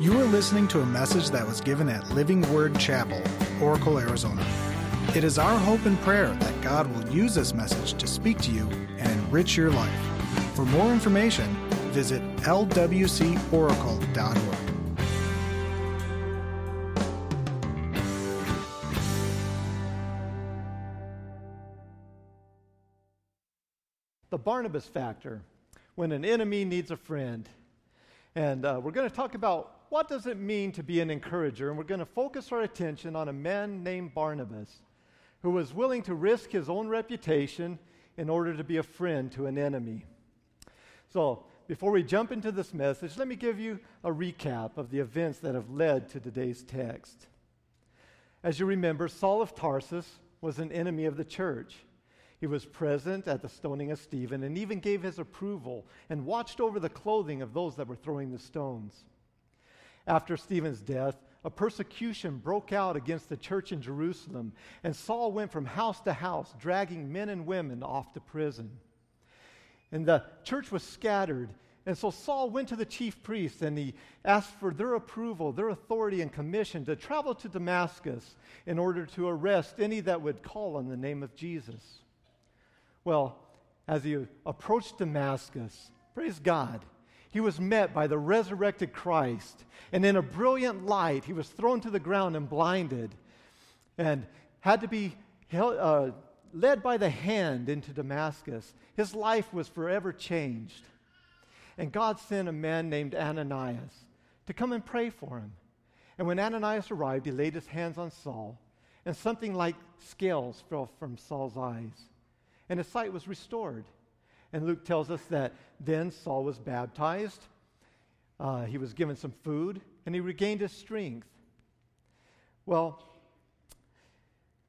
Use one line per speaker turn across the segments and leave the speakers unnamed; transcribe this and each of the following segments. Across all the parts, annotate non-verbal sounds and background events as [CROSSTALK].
You are listening to a message that was given at Living Word Chapel, Oracle, Arizona. It is our hope and prayer that God will use this message to speak to you and enrich your life. For more information, visit lwcoracle.org.
The Barnabas factor, when an enemy needs a friend. And uh, we're going to talk about what does it mean to be an encourager, and we're going to focus our attention on a man named Barnabas who was willing to risk his own reputation in order to be a friend to an enemy. So, before we jump into this message, let me give you a recap of the events that have led to today's text. As you remember, Saul of Tarsus was an enemy of the church. He was present at the stoning of Stephen and even gave his approval and watched over the clothing of those that were throwing the stones. After Stephen's death, a persecution broke out against the church in Jerusalem, and Saul went from house to house, dragging men and women off to prison. And the church was scattered. And so Saul went to the chief priests and he asked for their approval, their authority, and commission to travel to Damascus in order to arrest any that would call on the name of Jesus. Well, as he approached Damascus, praise God, he was met by the resurrected Christ. And in a brilliant light, he was thrown to the ground and blinded and had to be held, uh, led by the hand into Damascus. His life was forever changed. And God sent a man named Ananias to come and pray for him. And when Ananias arrived, he laid his hands on Saul, and something like scales fell from Saul's eyes, and his sight was restored. And Luke tells us that then Saul was baptized, uh, he was given some food, and he regained his strength. Well,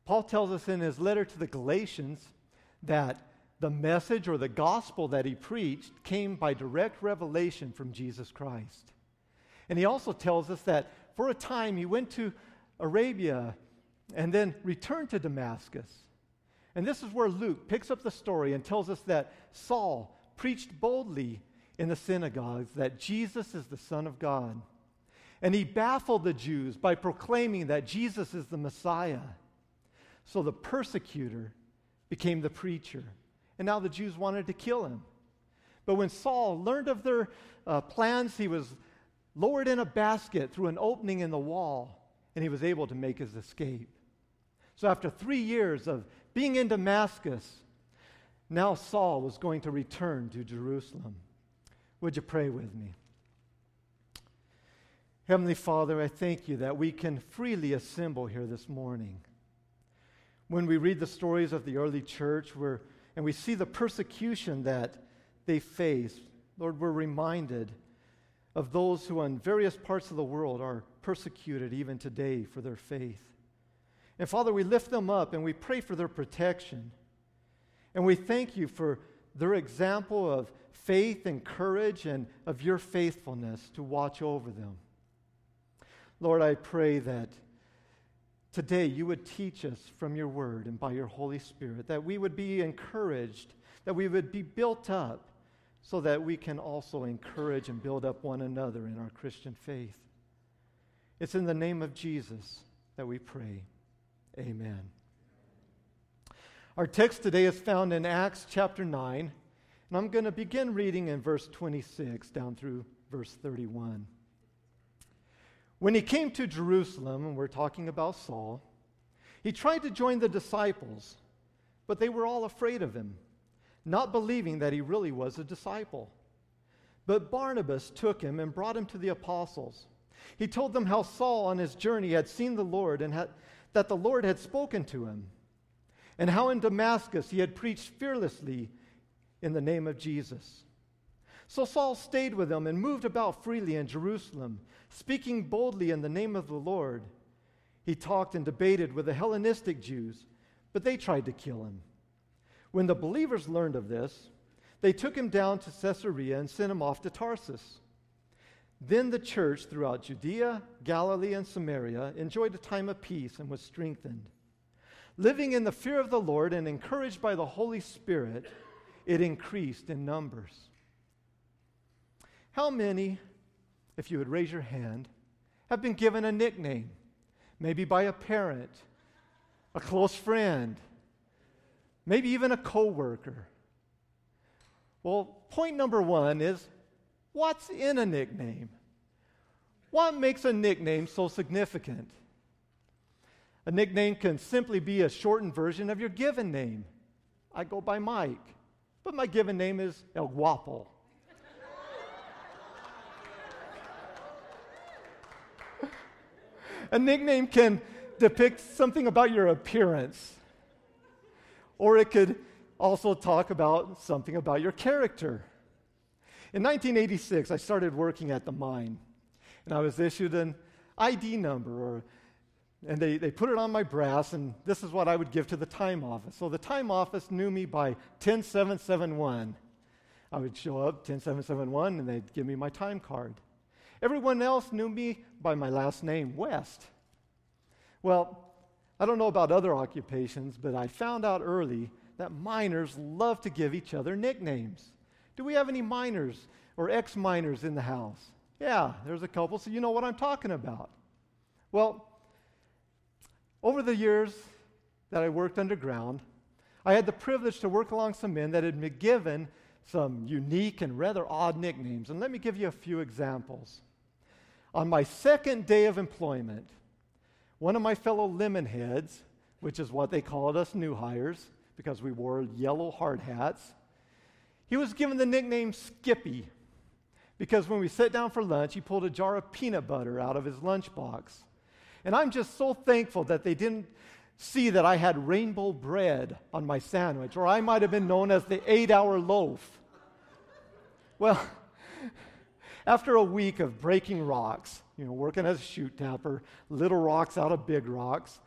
Paul tells us in his letter to the Galatians that the message or the gospel that he preached came by direct revelation from Jesus Christ. And he also tells us that for a time he went to Arabia and then returned to Damascus. And this is where Luke picks up the story and tells us that Saul preached boldly in the synagogues that Jesus is the Son of God. And he baffled the Jews by proclaiming that Jesus is the Messiah. So the persecutor became the preacher. And now the Jews wanted to kill him. But when Saul learned of their uh, plans, he was lowered in a basket through an opening in the wall, and he was able to make his escape. So after three years of being in Damascus, now Saul was going to return to Jerusalem. Would you pray with me? Heavenly Father, I thank you that we can freely assemble here this morning. When we read the stories of the early church where, and we see the persecution that they face, Lord, we're reminded of those who in various parts of the world are persecuted even today for their faith. And Father, we lift them up and we pray for their protection. And we thank you for their example of faith and courage and of your faithfulness to watch over them. Lord, I pray that today you would teach us from your word and by your Holy Spirit, that we would be encouraged, that we would be built up, so that we can also encourage and build up one another in our Christian faith. It's in the name of Jesus that we pray. Amen. Our text today is found in Acts chapter 9, and I'm going to begin reading in verse 26 down through verse 31. When he came to Jerusalem, and we're talking about Saul, he tried to join the disciples, but they were all afraid of him, not believing that he really was a disciple. But Barnabas took him and brought him to the apostles. He told them how Saul on his journey had seen the Lord and had that the Lord had spoken to him, and how in Damascus he had preached fearlessly in the name of Jesus. So Saul stayed with them and moved about freely in Jerusalem, speaking boldly in the name of the Lord. He talked and debated with the Hellenistic Jews, but they tried to kill him. When the believers learned of this, they took him down to Caesarea and sent him off to Tarsus. Then the church throughout Judea, Galilee, and Samaria enjoyed a time of peace and was strengthened. Living in the fear of the Lord and encouraged by the Holy Spirit, it increased in numbers. How many, if you would raise your hand, have been given a nickname, maybe by a parent, a close friend, maybe even a coworker. Well, point number one is what's in a nickname? What makes a nickname so significant? A nickname can simply be a shortened version of your given name. I go by Mike, but my given name is El Guapo. a nickname can depict something about your appearance, or it could also talk about something about your character. In 1986, I started working at the mine, and I was issued an ID number, or, and they, they put it on my brass, and this is what I would give to the time office. So the time office knew me by 10771. I would show up 10771, and they'd give me my time card. Everyone else knew me by my last name, West. Well, I don't know about other occupations, but I found out early that miners love to give each other nicknames. Do we have any miners or ex miners in the house? Yeah, there's a couple, so you know what I'm talking about. Well, over the years that I worked underground, I had the privilege to work along some men that had been given some unique and rather odd nicknames. And let me give you a few examples. On my second day of employment, one of my fellow lemon heads, which is what they called us new hires because we wore yellow hard hats, he was given the nickname Skippy because when we sat down for lunch, he pulled a jar of peanut butter out of his lunchbox. And I'm just so thankful that they didn't see that I had rainbow bread on my sandwich, or I might have been known as the eight hour loaf. Well, [LAUGHS] after a week of breaking rocks, you know, working as a chute tapper, little rocks out of big rocks,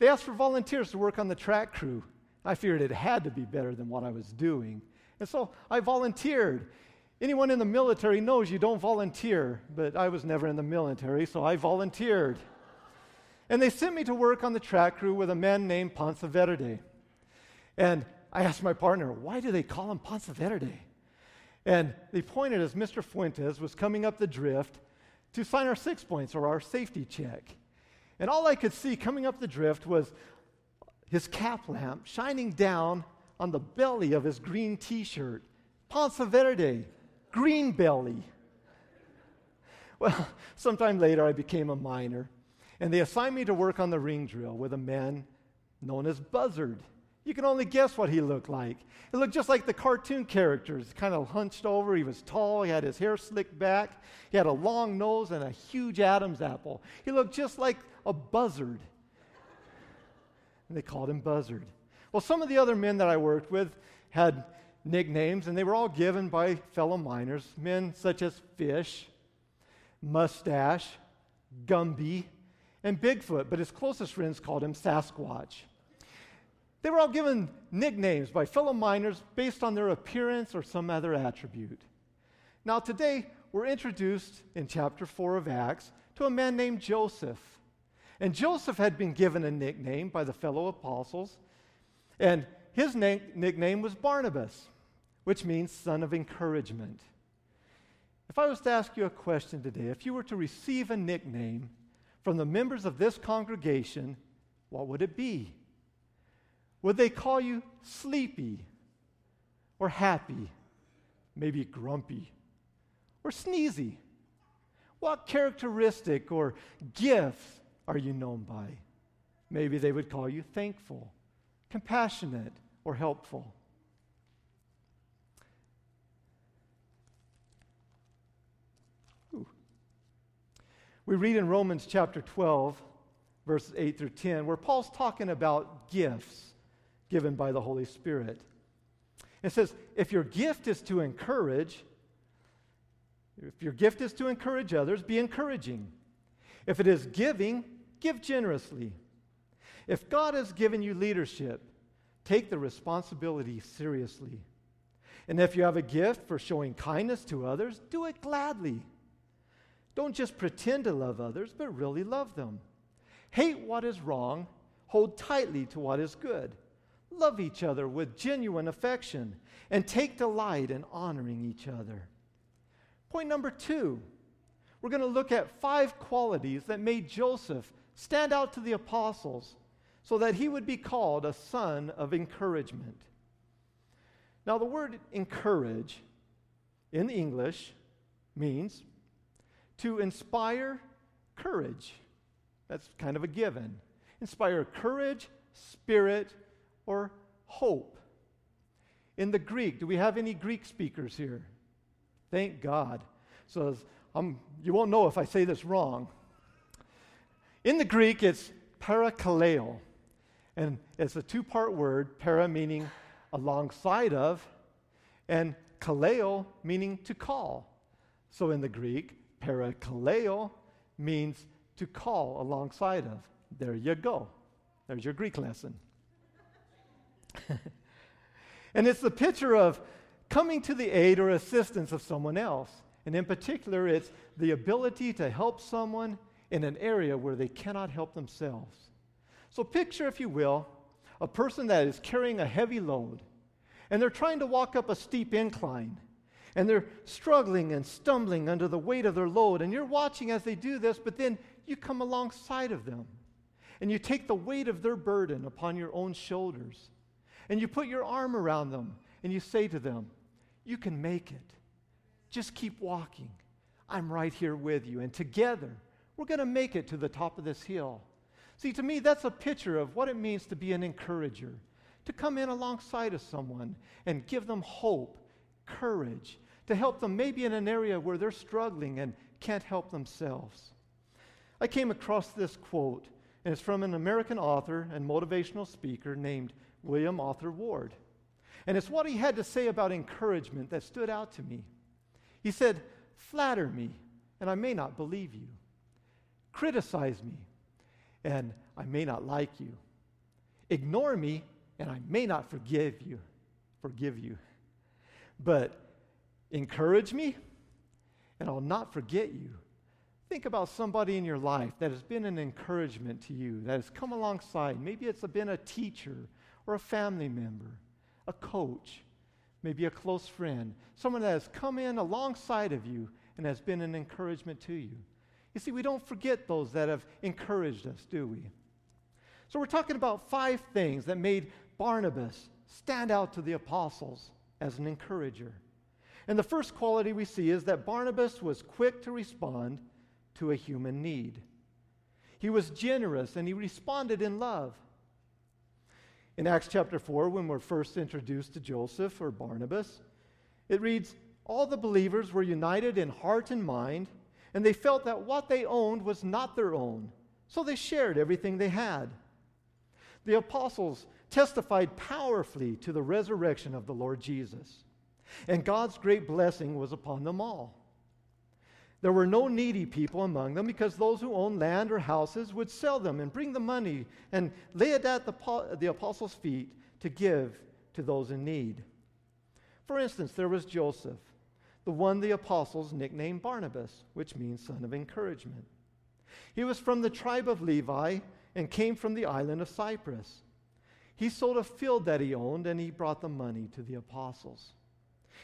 they asked for volunteers to work on the track crew. I figured it had to be better than what I was doing. And so I volunteered. Anyone in the military knows you don't volunteer, but I was never in the military, so I volunteered. And they sent me to work on the track crew with a man named Ponce Verde. And I asked my partner, why do they call him Ponce Verde? And they pointed as Mr. Fuentes was coming up the drift to sign our six points or our safety check. And all I could see coming up the drift was his cap lamp shining down on the belly of his green t shirt. Ponce Verde, green belly. Well, [LAUGHS] sometime later, I became a miner, and they assigned me to work on the ring drill with a man known as Buzzard. You can only guess what he looked like. He looked just like the cartoon characters, kind of hunched over. He was tall. He had his hair slicked back. He had a long nose and a huge Adam's apple. He looked just like a buzzard. And they called him Buzzard. Well, some of the other men that I worked with had nicknames, and they were all given by fellow miners, men such as Fish, Mustache, Gumby, and Bigfoot, but his closest friends called him Sasquatch. They were all given nicknames by fellow miners based on their appearance or some other attribute. Now, today, we're introduced in chapter 4 of Acts to a man named Joseph. And Joseph had been given a nickname by the fellow apostles, and his na- nickname was Barnabas, which means son of encouragement. If I was to ask you a question today, if you were to receive a nickname from the members of this congregation, what would it be? Would they call you sleepy or happy, maybe grumpy or sneezy? What characteristic or gift are you known by? Maybe they would call you thankful, compassionate, or helpful. Ooh. We read in Romans chapter 12, verses 8 through 10, where Paul's talking about gifts given by the Holy Spirit. It says, if your gift is to encourage, if your gift is to encourage others, be encouraging. If it is giving, give generously. If God has given you leadership, take the responsibility seriously. And if you have a gift for showing kindness to others, do it gladly. Don't just pretend to love others, but really love them. Hate what is wrong, hold tightly to what is good. Love each other with genuine affection and take delight in honoring each other. Point number two we're going to look at five qualities that made Joseph stand out to the apostles so that he would be called a son of encouragement. Now, the word encourage in English means to inspire courage. That's kind of a given. Inspire courage, spirit, or hope. In the Greek, do we have any Greek speakers here? Thank God. So um, you won't know if I say this wrong. In the Greek, it's parakaleo. And it's a two part word, para meaning alongside of, and kaleo meaning to call. So in the Greek, parakaleo means to call alongside of. There you go. There's your Greek lesson. [LAUGHS] and it's the picture of coming to the aid or assistance of someone else. And in particular, it's the ability to help someone in an area where they cannot help themselves. So, picture, if you will, a person that is carrying a heavy load and they're trying to walk up a steep incline and they're struggling and stumbling under the weight of their load. And you're watching as they do this, but then you come alongside of them and you take the weight of their burden upon your own shoulders and you put your arm around them and you say to them, You can make it. Just keep walking. I'm right here with you. And together, we're going to make it to the top of this hill. See, to me, that's a picture of what it means to be an encourager, to come in alongside of someone and give them hope, courage, to help them maybe in an area where they're struggling and can't help themselves. I came across this quote, and it's from an American author and motivational speaker named William Arthur Ward. And it's what he had to say about encouragement that stood out to me. He said, Flatter me, and I may not believe you. Criticize me, and I may not like you. Ignore me, and I may not forgive you. Forgive you. But encourage me, and I'll not forget you. Think about somebody in your life that has been an encouragement to you, that has come alongside. Maybe it's been a teacher or a family member, a coach, maybe a close friend, someone that has come in alongside of you and has been an encouragement to you. You see, we don't forget those that have encouraged us, do we? So, we're talking about five things that made Barnabas stand out to the apostles as an encourager. And the first quality we see is that Barnabas was quick to respond to a human need. He was generous and he responded in love. In Acts chapter 4, when we're first introduced to Joseph or Barnabas, it reads All the believers were united in heart and mind and they felt that what they owned was not their own, so they shared everything they had. The apostles testified powerfully to the resurrection of the Lord Jesus, and God's great blessing was upon them all. There were no needy people among them because those who owned land or houses would sell them and bring the money and lay it at the, apostles' feet to give to those in need. For instance, there was Joseph the one the apostles nicknamed Barnabas, which means son of encouragement. He was from the tribe of Levi and came from the island of Cyprus. He sold a field that he owned and he brought the money to the apostles.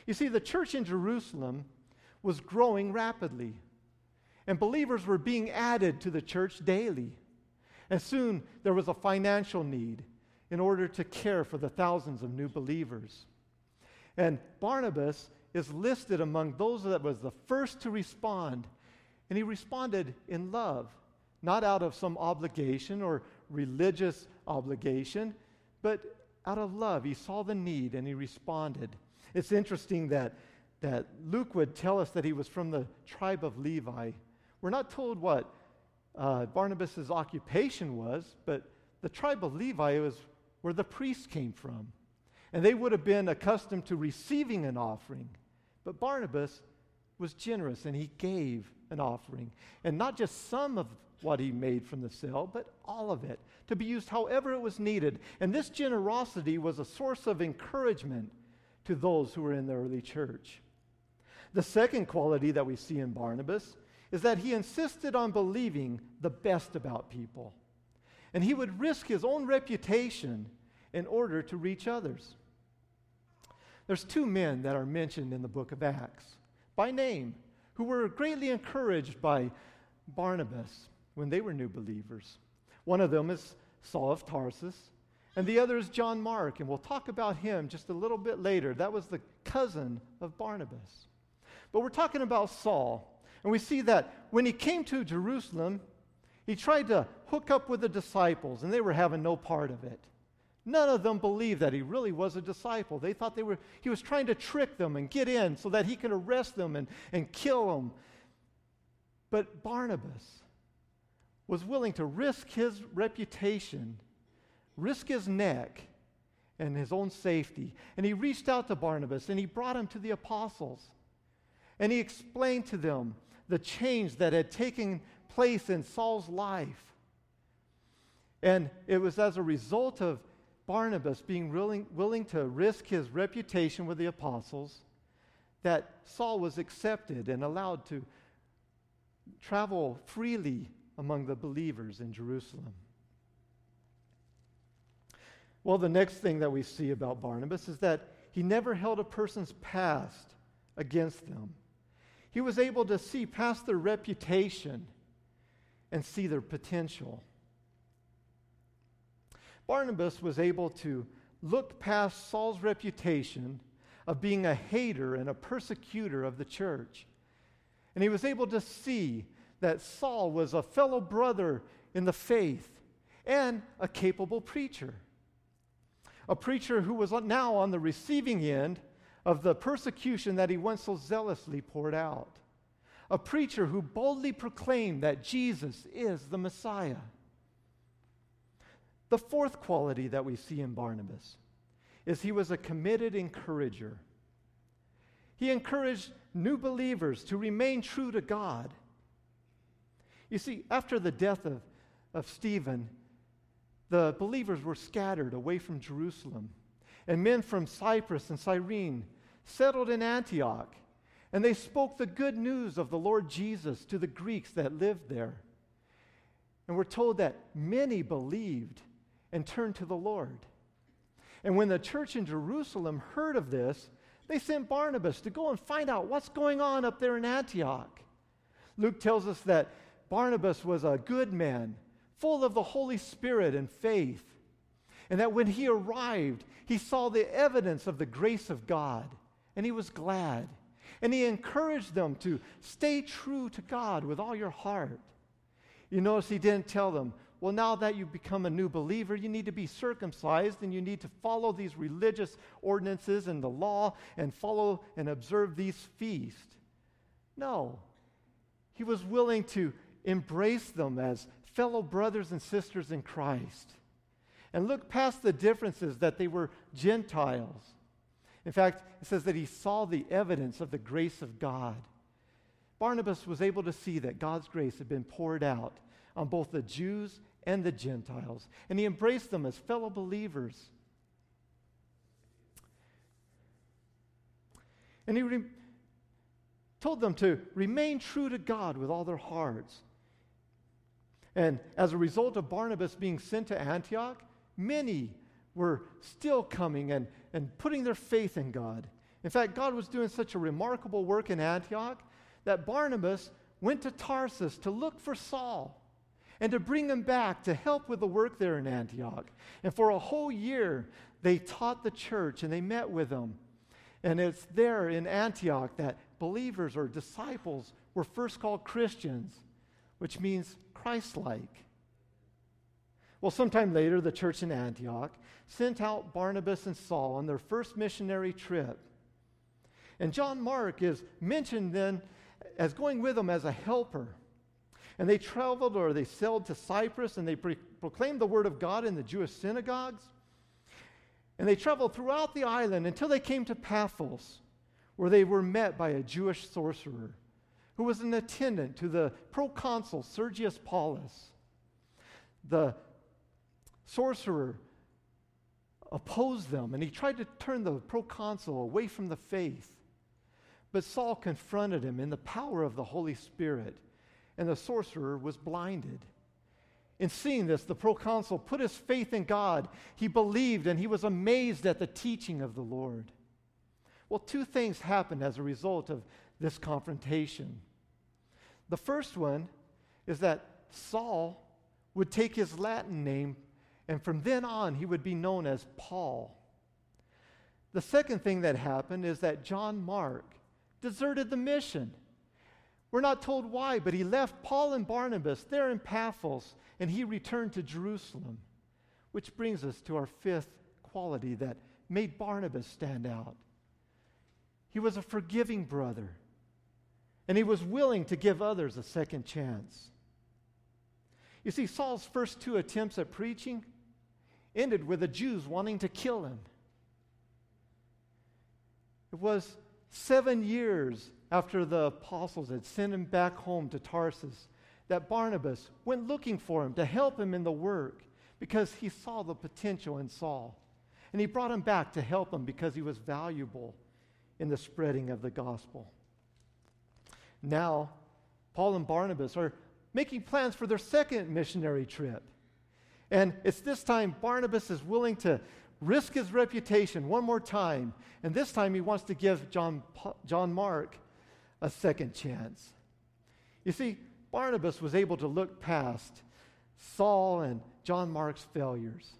You see, the church in Jerusalem was growing rapidly, and believers were being added to the church daily. And soon there was a financial need in order to care for the thousands of new believers. And Barnabas is listed among those that was the first to respond. And he responded in love, not out of some obligation or religious obligation, but out of love. He saw the need and he responded. It's interesting that, that Luke would tell us that he was from the tribe of Levi. We're not told what uh, Barnabas' occupation was, but the tribe of Levi was where the priests came from. And they would have been accustomed to receiving an offering. But Barnabas was generous and he gave an offering. And not just some of what he made from the sale, but all of it to be used however it was needed. And this generosity was a source of encouragement to those who were in the early church. The second quality that we see in Barnabas is that he insisted on believing the best about people. And he would risk his own reputation in order to reach others. There's two men that are mentioned in the book of Acts by name who were greatly encouraged by Barnabas when they were new believers. One of them is Saul of Tarsus, and the other is John Mark, and we'll talk about him just a little bit later. That was the cousin of Barnabas. But we're talking about Saul, and we see that when he came to Jerusalem, he tried to hook up with the disciples, and they were having no part of it. None of them believed that he really was a disciple. They thought they were, he was trying to trick them and get in so that he could arrest them and, and kill them. But Barnabas was willing to risk his reputation, risk his neck, and his own safety. And he reached out to Barnabas and he brought him to the apostles. And he explained to them the change that had taken place in Saul's life. And it was as a result of Barnabas being willing, willing to risk his reputation with the apostles that Saul was accepted and allowed to travel freely among the believers in Jerusalem. Well, the next thing that we see about Barnabas is that he never held a person's past against them. He was able to see past their reputation and see their potential. Barnabas was able to look past Saul's reputation of being a hater and a persecutor of the church. And he was able to see that Saul was a fellow brother in the faith and a capable preacher. A preacher who was now on the receiving end of the persecution that he once so zealously poured out. A preacher who boldly proclaimed that Jesus is the Messiah. The fourth quality that we see in Barnabas is he was a committed encourager. He encouraged new believers to remain true to God. You see, after the death of, of Stephen, the believers were scattered away from Jerusalem. And men from Cyprus and Cyrene settled in Antioch. And they spoke the good news of the Lord Jesus to the Greeks that lived there. And we're told that many believed and turned to the Lord. And when the church in Jerusalem heard of this, they sent Barnabas to go and find out what's going on up there in Antioch. Luke tells us that Barnabas was a good man, full of the Holy Spirit and faith, and that when he arrived, he saw the evidence of the grace of God, and he was glad. And he encouraged them to stay true to God with all your heart. You notice he didn't tell them, well, now that you've become a new believer, you need to be circumcised and you need to follow these religious ordinances and the law and follow and observe these feasts. No. He was willing to embrace them as fellow brothers and sisters in Christ and look past the differences that they were Gentiles. In fact, it says that he saw the evidence of the grace of God. Barnabas was able to see that God's grace had been poured out on both the Jews and the Gentiles, and he embraced them as fellow believers. And he re- told them to remain true to God with all their hearts. And as a result of Barnabas being sent to Antioch, many were still coming and, and putting their faith in God. In fact, God was doing such a remarkable work in Antioch that Barnabas went to Tarsus to look for Saul and to bring them back to help with the work there in Antioch. And for a whole year, they taught the church and they met with them. And it's there in Antioch that believers or disciples were first called Christians, which means Christ like. Well, sometime later, the church in Antioch sent out Barnabas and Saul on their first missionary trip. And John Mark is mentioned then as going with them as a helper. And they traveled or they sailed to Cyprus and they pre- proclaimed the word of God in the Jewish synagogues. And they traveled throughout the island until they came to Paphos, where they were met by a Jewish sorcerer who was an attendant to the proconsul Sergius Paulus. The sorcerer opposed them and he tried to turn the proconsul away from the faith. But Saul confronted him in the power of the Holy Spirit and the sorcerer was blinded. In seeing this, the proconsul put his faith in God. He believed and he was amazed at the teaching of the Lord. Well, two things happened as a result of this confrontation. The first one is that Saul would take his Latin name, and from then on, he would be known as Paul. The second thing that happened is that John Mark deserted the mission. We're not told why, but he left Paul and Barnabas there in Paphos and he returned to Jerusalem. Which brings us to our fifth quality that made Barnabas stand out. He was a forgiving brother, and he was willing to give others a second chance. You see, Saul's first two attempts at preaching ended with the Jews wanting to kill him. It was seven years after the apostles had sent him back home to Tarsus that Barnabas went looking for him to help him in the work because he saw the potential in Saul. And he brought him back to help him because he was valuable in the spreading of the gospel. Now, Paul and Barnabas are making plans for their second missionary trip. And it's this time Barnabas is willing to risk his reputation one more time. And this time he wants to give John, John Mark a second chance. You see, Barnabas was able to look past Saul and John Mark's failures.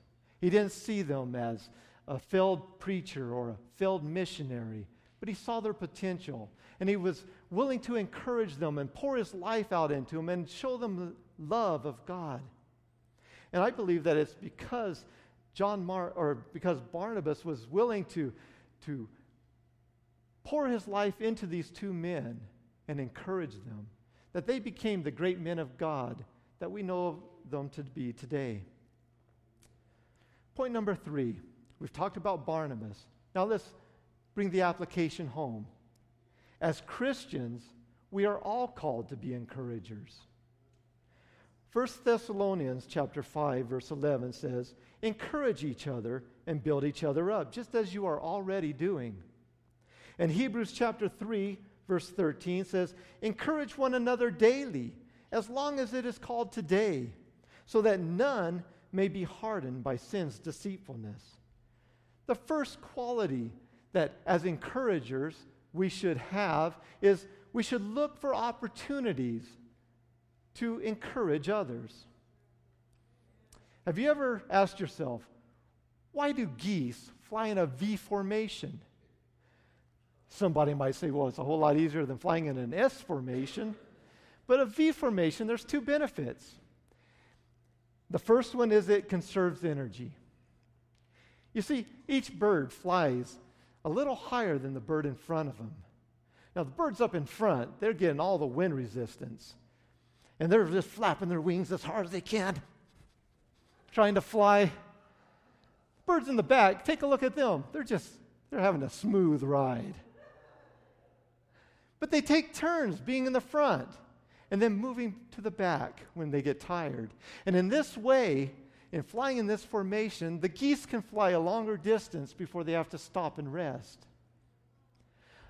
He didn't see them as a failed preacher or a failed missionary, but he saw their potential. And he was willing to encourage them and pour his life out into them and show them the love of God. And I believe that it's because John Mark, or because Barnabas was willing to, to pour his life into these two men and encourage them that they became the great men of God that we know them to be today. Point number three we've talked about Barnabas. Now let's bring the application home. As Christians, we are all called to be encouragers. 1 Thessalonians chapter 5 verse 11 says, "Encourage each other and build each other up, just as you are already doing." And Hebrews chapter 3 verse 13 says, Encourage one another daily, as long as it is called today, so that none may be hardened by sin's deceitfulness. The first quality that, as encouragers, we should have is we should look for opportunities to encourage others. Have you ever asked yourself, why do geese fly in a V formation? Somebody might say, well, it's a whole lot easier than flying in an S formation. But a V formation, there's two benefits. The first one is it conserves energy. You see, each bird flies a little higher than the bird in front of them. Now, the birds up in front, they're getting all the wind resistance. And they're just flapping their wings as hard as they can, trying to fly. Birds in the back, take a look at them. They're just, they're having a smooth ride. But they take turns being in the front and then moving to the back when they get tired. And in this way, in flying in this formation, the geese can fly a longer distance before they have to stop and rest.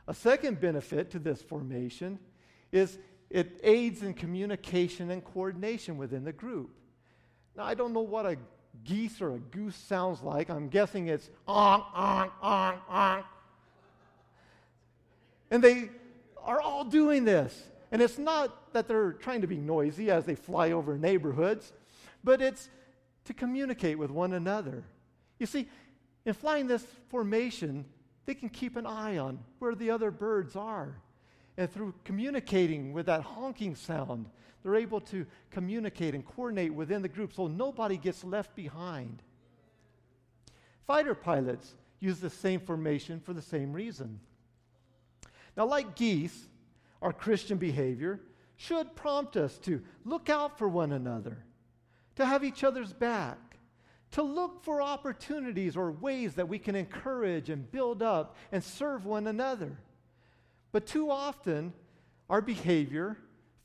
A second benefit to this formation is it aids in communication and coordination within the group. Now, I don't know what a geese or a goose sounds like. I'm guessing it's onk, onk, onk, onk. And they are all doing this. And it's not that they're trying to be noisy as they fly over neighborhoods, but it's to communicate with one another. You see, in flying this formation, they can keep an eye on where the other birds are. And through communicating with that honking sound, they're able to communicate and coordinate within the group so nobody gets left behind. Fighter pilots use the same formation for the same reason. Now, like geese, our Christian behavior should prompt us to look out for one another, to have each other's back, to look for opportunities or ways that we can encourage and build up and serve one another. But too often, our behavior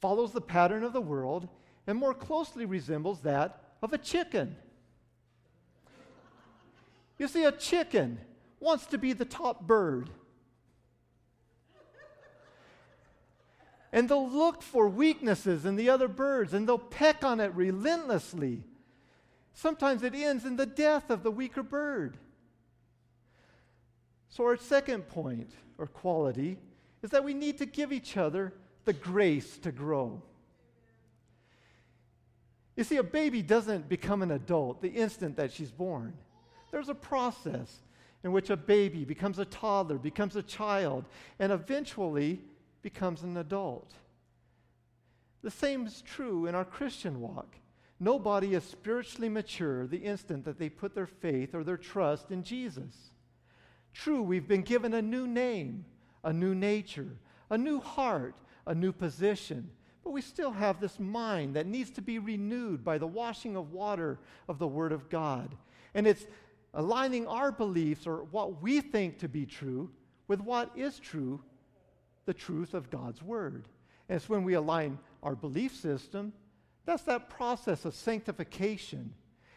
follows the pattern of the world and more closely resembles that of a chicken. You see, a chicken wants to be the top bird. And they'll look for weaknesses in the other birds and they'll peck on it relentlessly. Sometimes it ends in the death of the weaker bird. So, our second point or quality is that we need to give each other the grace to grow. You see, a baby doesn't become an adult the instant that she's born. There's a process in which a baby becomes a toddler, becomes a child, and eventually becomes an adult. The same is true in our Christian walk. Nobody is spiritually mature the instant that they put their faith or their trust in Jesus. True, we've been given a new name, a new nature, a new heart, a new position, but we still have this mind that needs to be renewed by the washing of water of the Word of God. And it's aligning our beliefs or what we think to be true with what is true, the truth of God's Word. And it's when we align our belief system, that's that process of sanctification.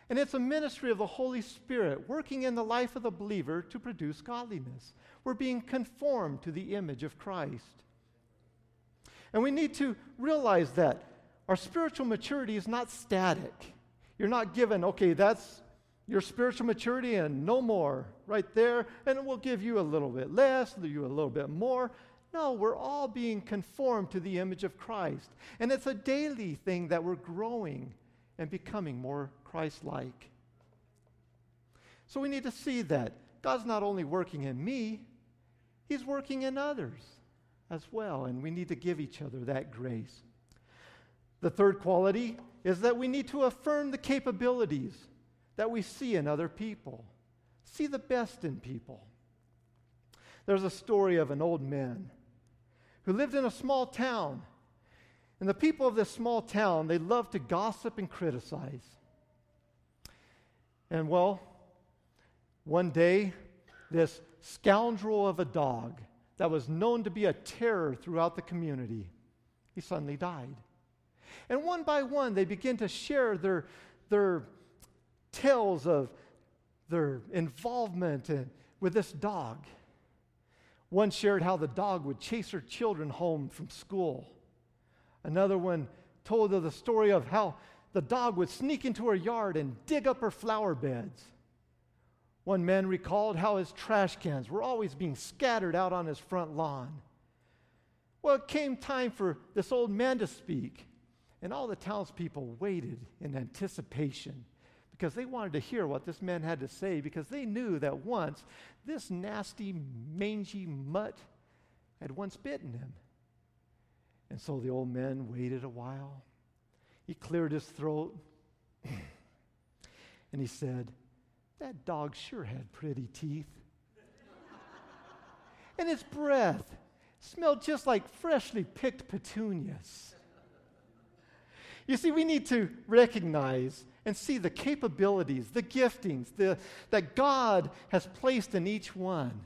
And it's a ministry of the Holy Spirit working in the life of the believer to produce godliness. We're being conformed to the image of Christ. And we need to realize that our spiritual maturity is not static. You're not given, okay, that's your spiritual maturity and no more right there, and we'll give you a little bit less, you a little bit more. No, we're all being conformed to the image of Christ. And it's a daily thing that we're growing and becoming more Christ like. So we need to see that God's not only working in me, He's working in others as well. And we need to give each other that grace. The third quality is that we need to affirm the capabilities that we see in other people, see the best in people. There's a story of an old man who lived in a small town. And the people of this small town, they loved to gossip and criticize. And well, one day, this scoundrel of a dog that was known to be a terror throughout the community, he suddenly died. And one by one, they begin to share their, their tales of their involvement in, with this dog. One shared how the dog would chase her children home from school. Another one told of the story of how the dog would sneak into her yard and dig up her flower beds. One man recalled how his trash cans were always being scattered out on his front lawn. Well, it came time for this old man to speak, and all the townspeople waited in anticipation because they wanted to hear what this man had to say because they knew that once this nasty, mangy mutt had once bitten him. And so the old man waited a while. He cleared his throat [CLEARS THROAT] and he said, That dog sure had pretty teeth. and his breath smelled just like freshly picked petunias. You see, we need to recognize and see the capabilities, the giftings the, that God has placed in each one.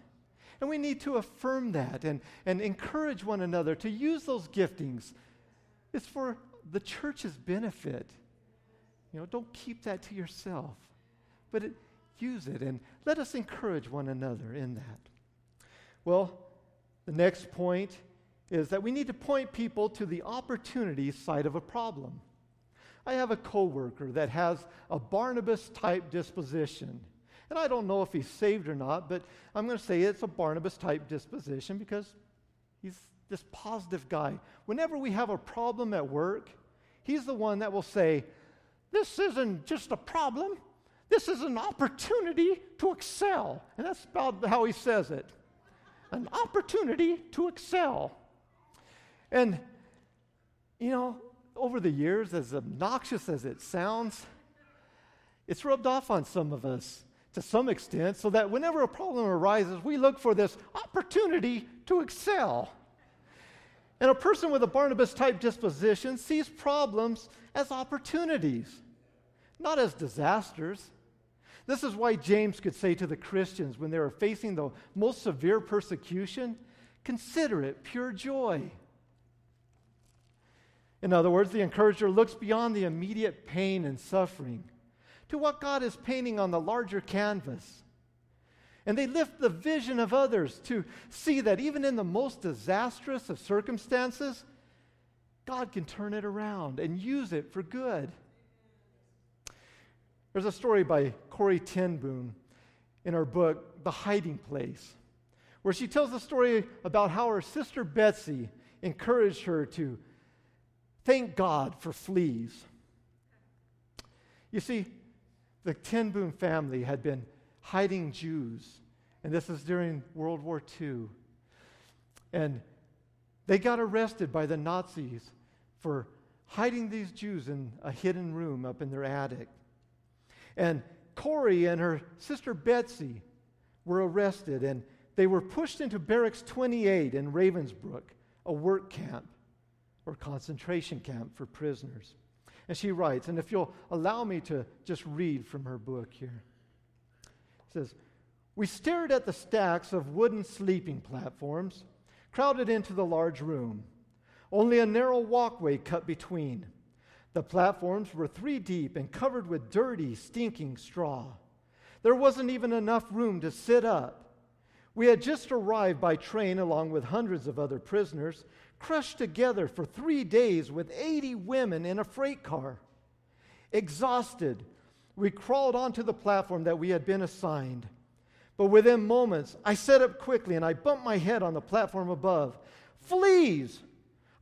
And we need to affirm that and, and encourage one another to use those giftings. It's for the church's benefit. You know, don't keep that to yourself, but it, use it and let us encourage one another in that. Well, the next point is that we need to point people to the opportunity side of a problem. I have a coworker that has a Barnabas type disposition. And I don't know if he's saved or not, but I'm going to say it's a Barnabas type disposition because he's this positive guy. Whenever we have a problem at work, he's the one that will say, This isn't just a problem, this is an opportunity to excel. And that's about how he says it an opportunity to excel. And, you know, over the years, as obnoxious as it sounds, it's rubbed off on some of us to some extent, so that whenever a problem arises, we look for this opportunity to excel. And a person with a Barnabas type disposition sees problems as opportunities, not as disasters. This is why James could say to the Christians when they were facing the most severe persecution, consider it pure joy. In other words, the encourager looks beyond the immediate pain and suffering to what God is painting on the larger canvas. And they lift the vision of others to see that even in the most disastrous of circumstances, God can turn it around and use it for good. There's a story by Corrie ten Boom in her book, The Hiding Place, where she tells the story about how her sister Betsy encouraged her to thank God for fleas. You see, the Ten Boom family had been hiding Jews, and this is during World War II. And they got arrested by the Nazis for hiding these Jews in a hidden room up in their attic. And Corrie and her sister Betsy were arrested, and they were pushed into Barracks 28 in Ravensbrück, a work camp or concentration camp for prisoners. And she writes, and if you'll allow me to just read from her book here, it says, We stared at the stacks of wooden sleeping platforms crowded into the large room. Only a narrow walkway cut between. The platforms were three deep and covered with dirty, stinking straw. There wasn't even enough room to sit up. We had just arrived by train along with hundreds of other prisoners, crushed together for three days with 80 women in a freight car. Exhausted, we crawled onto the platform that we had been assigned. But within moments, I sat up quickly and I bumped my head on the platform above. Fleas!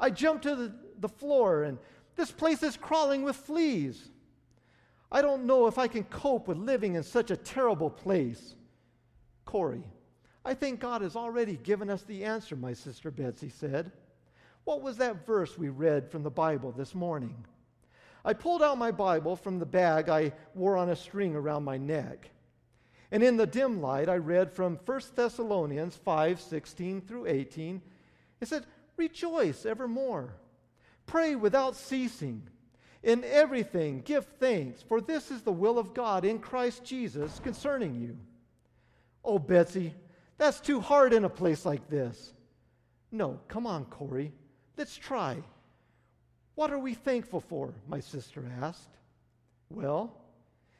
I jumped to the, the floor, and this place is crawling with fleas. I don't know if I can cope with living in such a terrible place. Corrie, I think God has already given us the answer, my sister Betsy said. What was that verse we read from the Bible this morning? I pulled out my Bible from the bag I wore on a string around my neck. And in the dim light, I read from 1 Thessalonians 5 16 through 18. It said, Rejoice evermore. Pray without ceasing. In everything, give thanks, for this is the will of God in Christ Jesus concerning you. Oh, Betsy, that's too hard in a place like this. No, come on, Corrie. Let's try. What are we thankful for? My sister asked. Well,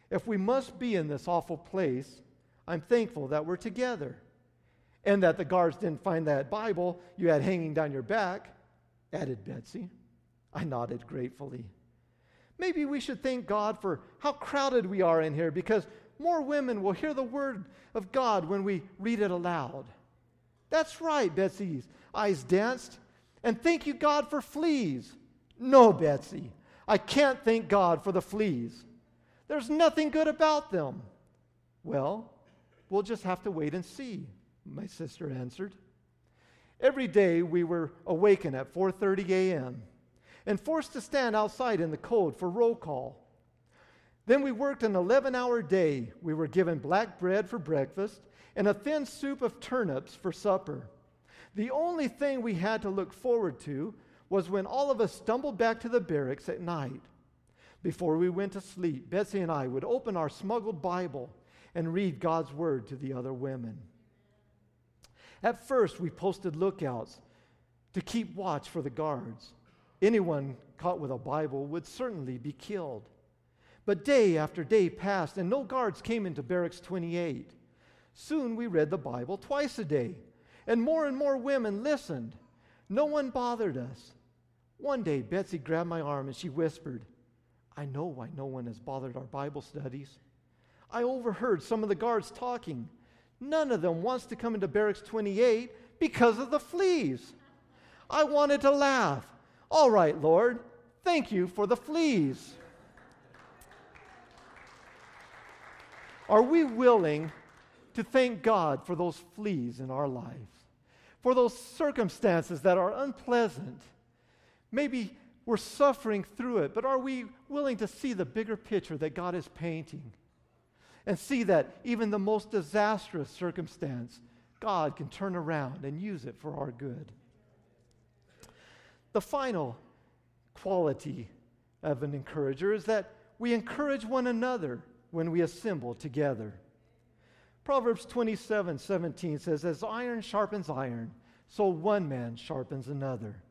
if we must be in this awful place, I'm thankful that we're together and that the guards didn't find that Bible you had hanging down your back, added Betsy. I nodded gratefully. Maybe we should thank God for how crowded we are in here because more women will hear the word of God when we read it aloud. That's right, Betsy's eyes danced. And thank you, God, for fleas. No, Betsy, I can't thank God for the fleas. There's nothing good about them. Well, we'll just have to wait and see, my sister answered. Every day we were awakened at 4:30 a.m. and forced to stand outside in the cold for roll call. Then we worked an 11-hour day. We were given black bread for breakfast and a thin soup of turnips for supper. The only thing we had to look forward to was when all of us stumbled back to the barracks at night. Before we went to sleep, Betsy and I would open our smuggled Bible and read God's word to the other women. At first, we posted lookouts to keep watch for the guards. Anyone caught with a Bible would certainly be killed. But day after day passed, and no guards came into Barracks 28. Soon we read the Bible twice a day, and more and more women listened. No one bothered us. One day, Betsy grabbed my arm and she whispered, I know why no one has bothered our Bible studies. I overheard some of the guards talking. None of them wants to come into Barracks 28 because of the fleas. I wanted to laugh. All right, Lord, thank you for the fleas. Are we willing to thank God for those fleas in our lives? For those circumstances that are unpleasant? Maybe we're suffering through it, but are we willing to see the bigger picture that God is painting? and see that even the most disastrous circumstance, God can turn around and use it for our good. The final quality of an encourager is that we encourage one another when we assemble together. Proverbs 27 17 says, As iron sharpens iron, so one man sharpens another.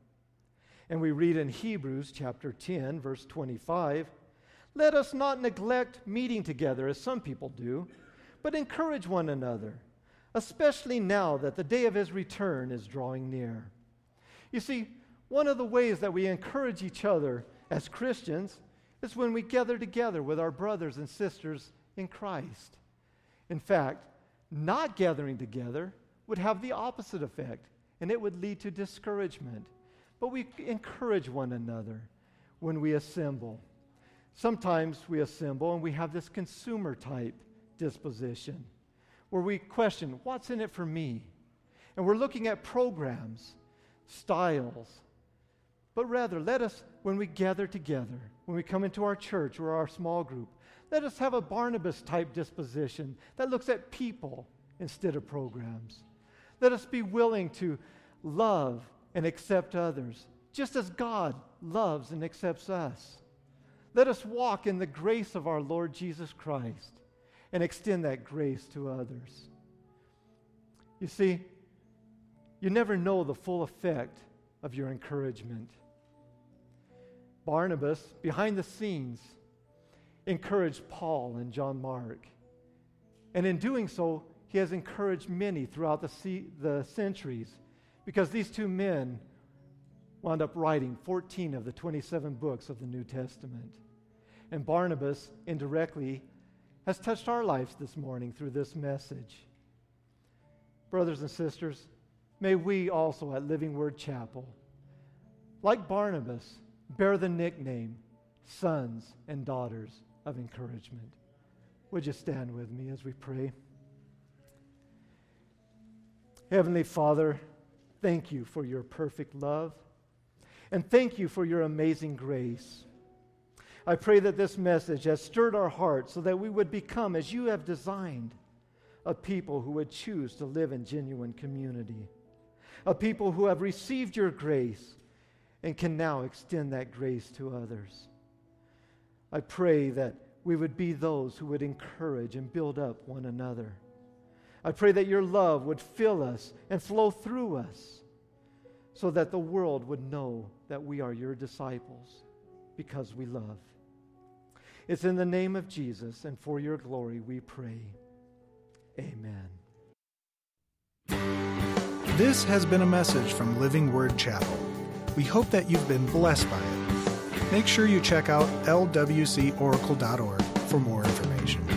And we read in Hebrews chapter 10, verse 25, let us not neglect meeting together as some people do, but encourage one another, especially now that the day of his return is drawing near. You see, one of the ways that we encourage each other as Christians is when we gather together with our brothers and sisters in Christ. In fact, not gathering together would have the opposite effect, and it would lead to discouragement but we encourage one another when we assemble. Sometimes we assemble and we have this consumer type disposition where we question, what's in it for me? And we're looking at programs, styles. But rather, let us, when we gather together, when we come into our church or our small group, let us have a Barnabas type disposition that looks at people instead of programs. Let us be willing to love and accept others, just as God loves and accepts us. Let us walk in the grace of our Lord Jesus Christ and extend that grace to others. You see, you never know the full effect of your encouragement. Barnabas, behind the scenes, encouraged Paul and John Mark. And in doing so, he has encouraged many throughout the, the centuries because these two men wound up writing 14 of the 27 books of the New Testament. And Barnabas, indirectly, has touched our lives this morning through this message. Brothers and sisters, may we also at Living Word Chapel, like Barnabas, bear the nickname sons and daughters of encouragement. Would you stand with me as we pray? Heavenly Father, thank you for your perfect love, and thank you for your amazing grace. I pray that this message has stirred our hearts so that we would become, as you have designed, a people who would choose to live in genuine community, a people who have received your grace and can now extend that grace to others. I pray that we would be those who would encourage and build up one another. I pray that your love would fill us and flow through us so that the world would know that we are your disciples because we love. It's in the name of Jesus and for your glory we pray. Amen.
This has been a message from Living Word Chapel. We hope that you've been blessed by it. Make sure you check out lwcoracle.org for more information.